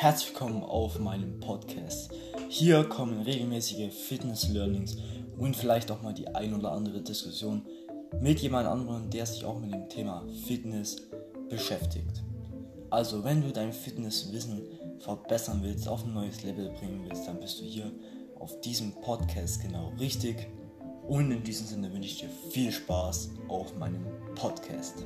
Herzlich willkommen auf meinem Podcast. Hier kommen regelmäßige Fitness-Learnings und vielleicht auch mal die ein oder andere Diskussion mit jemand anderem, der sich auch mit dem Thema Fitness beschäftigt. Also, wenn du dein Fitnesswissen verbessern willst, auf ein neues Level bringen willst, dann bist du hier auf diesem Podcast genau richtig. Und in diesem Sinne wünsche ich dir viel Spaß auf meinem Podcast.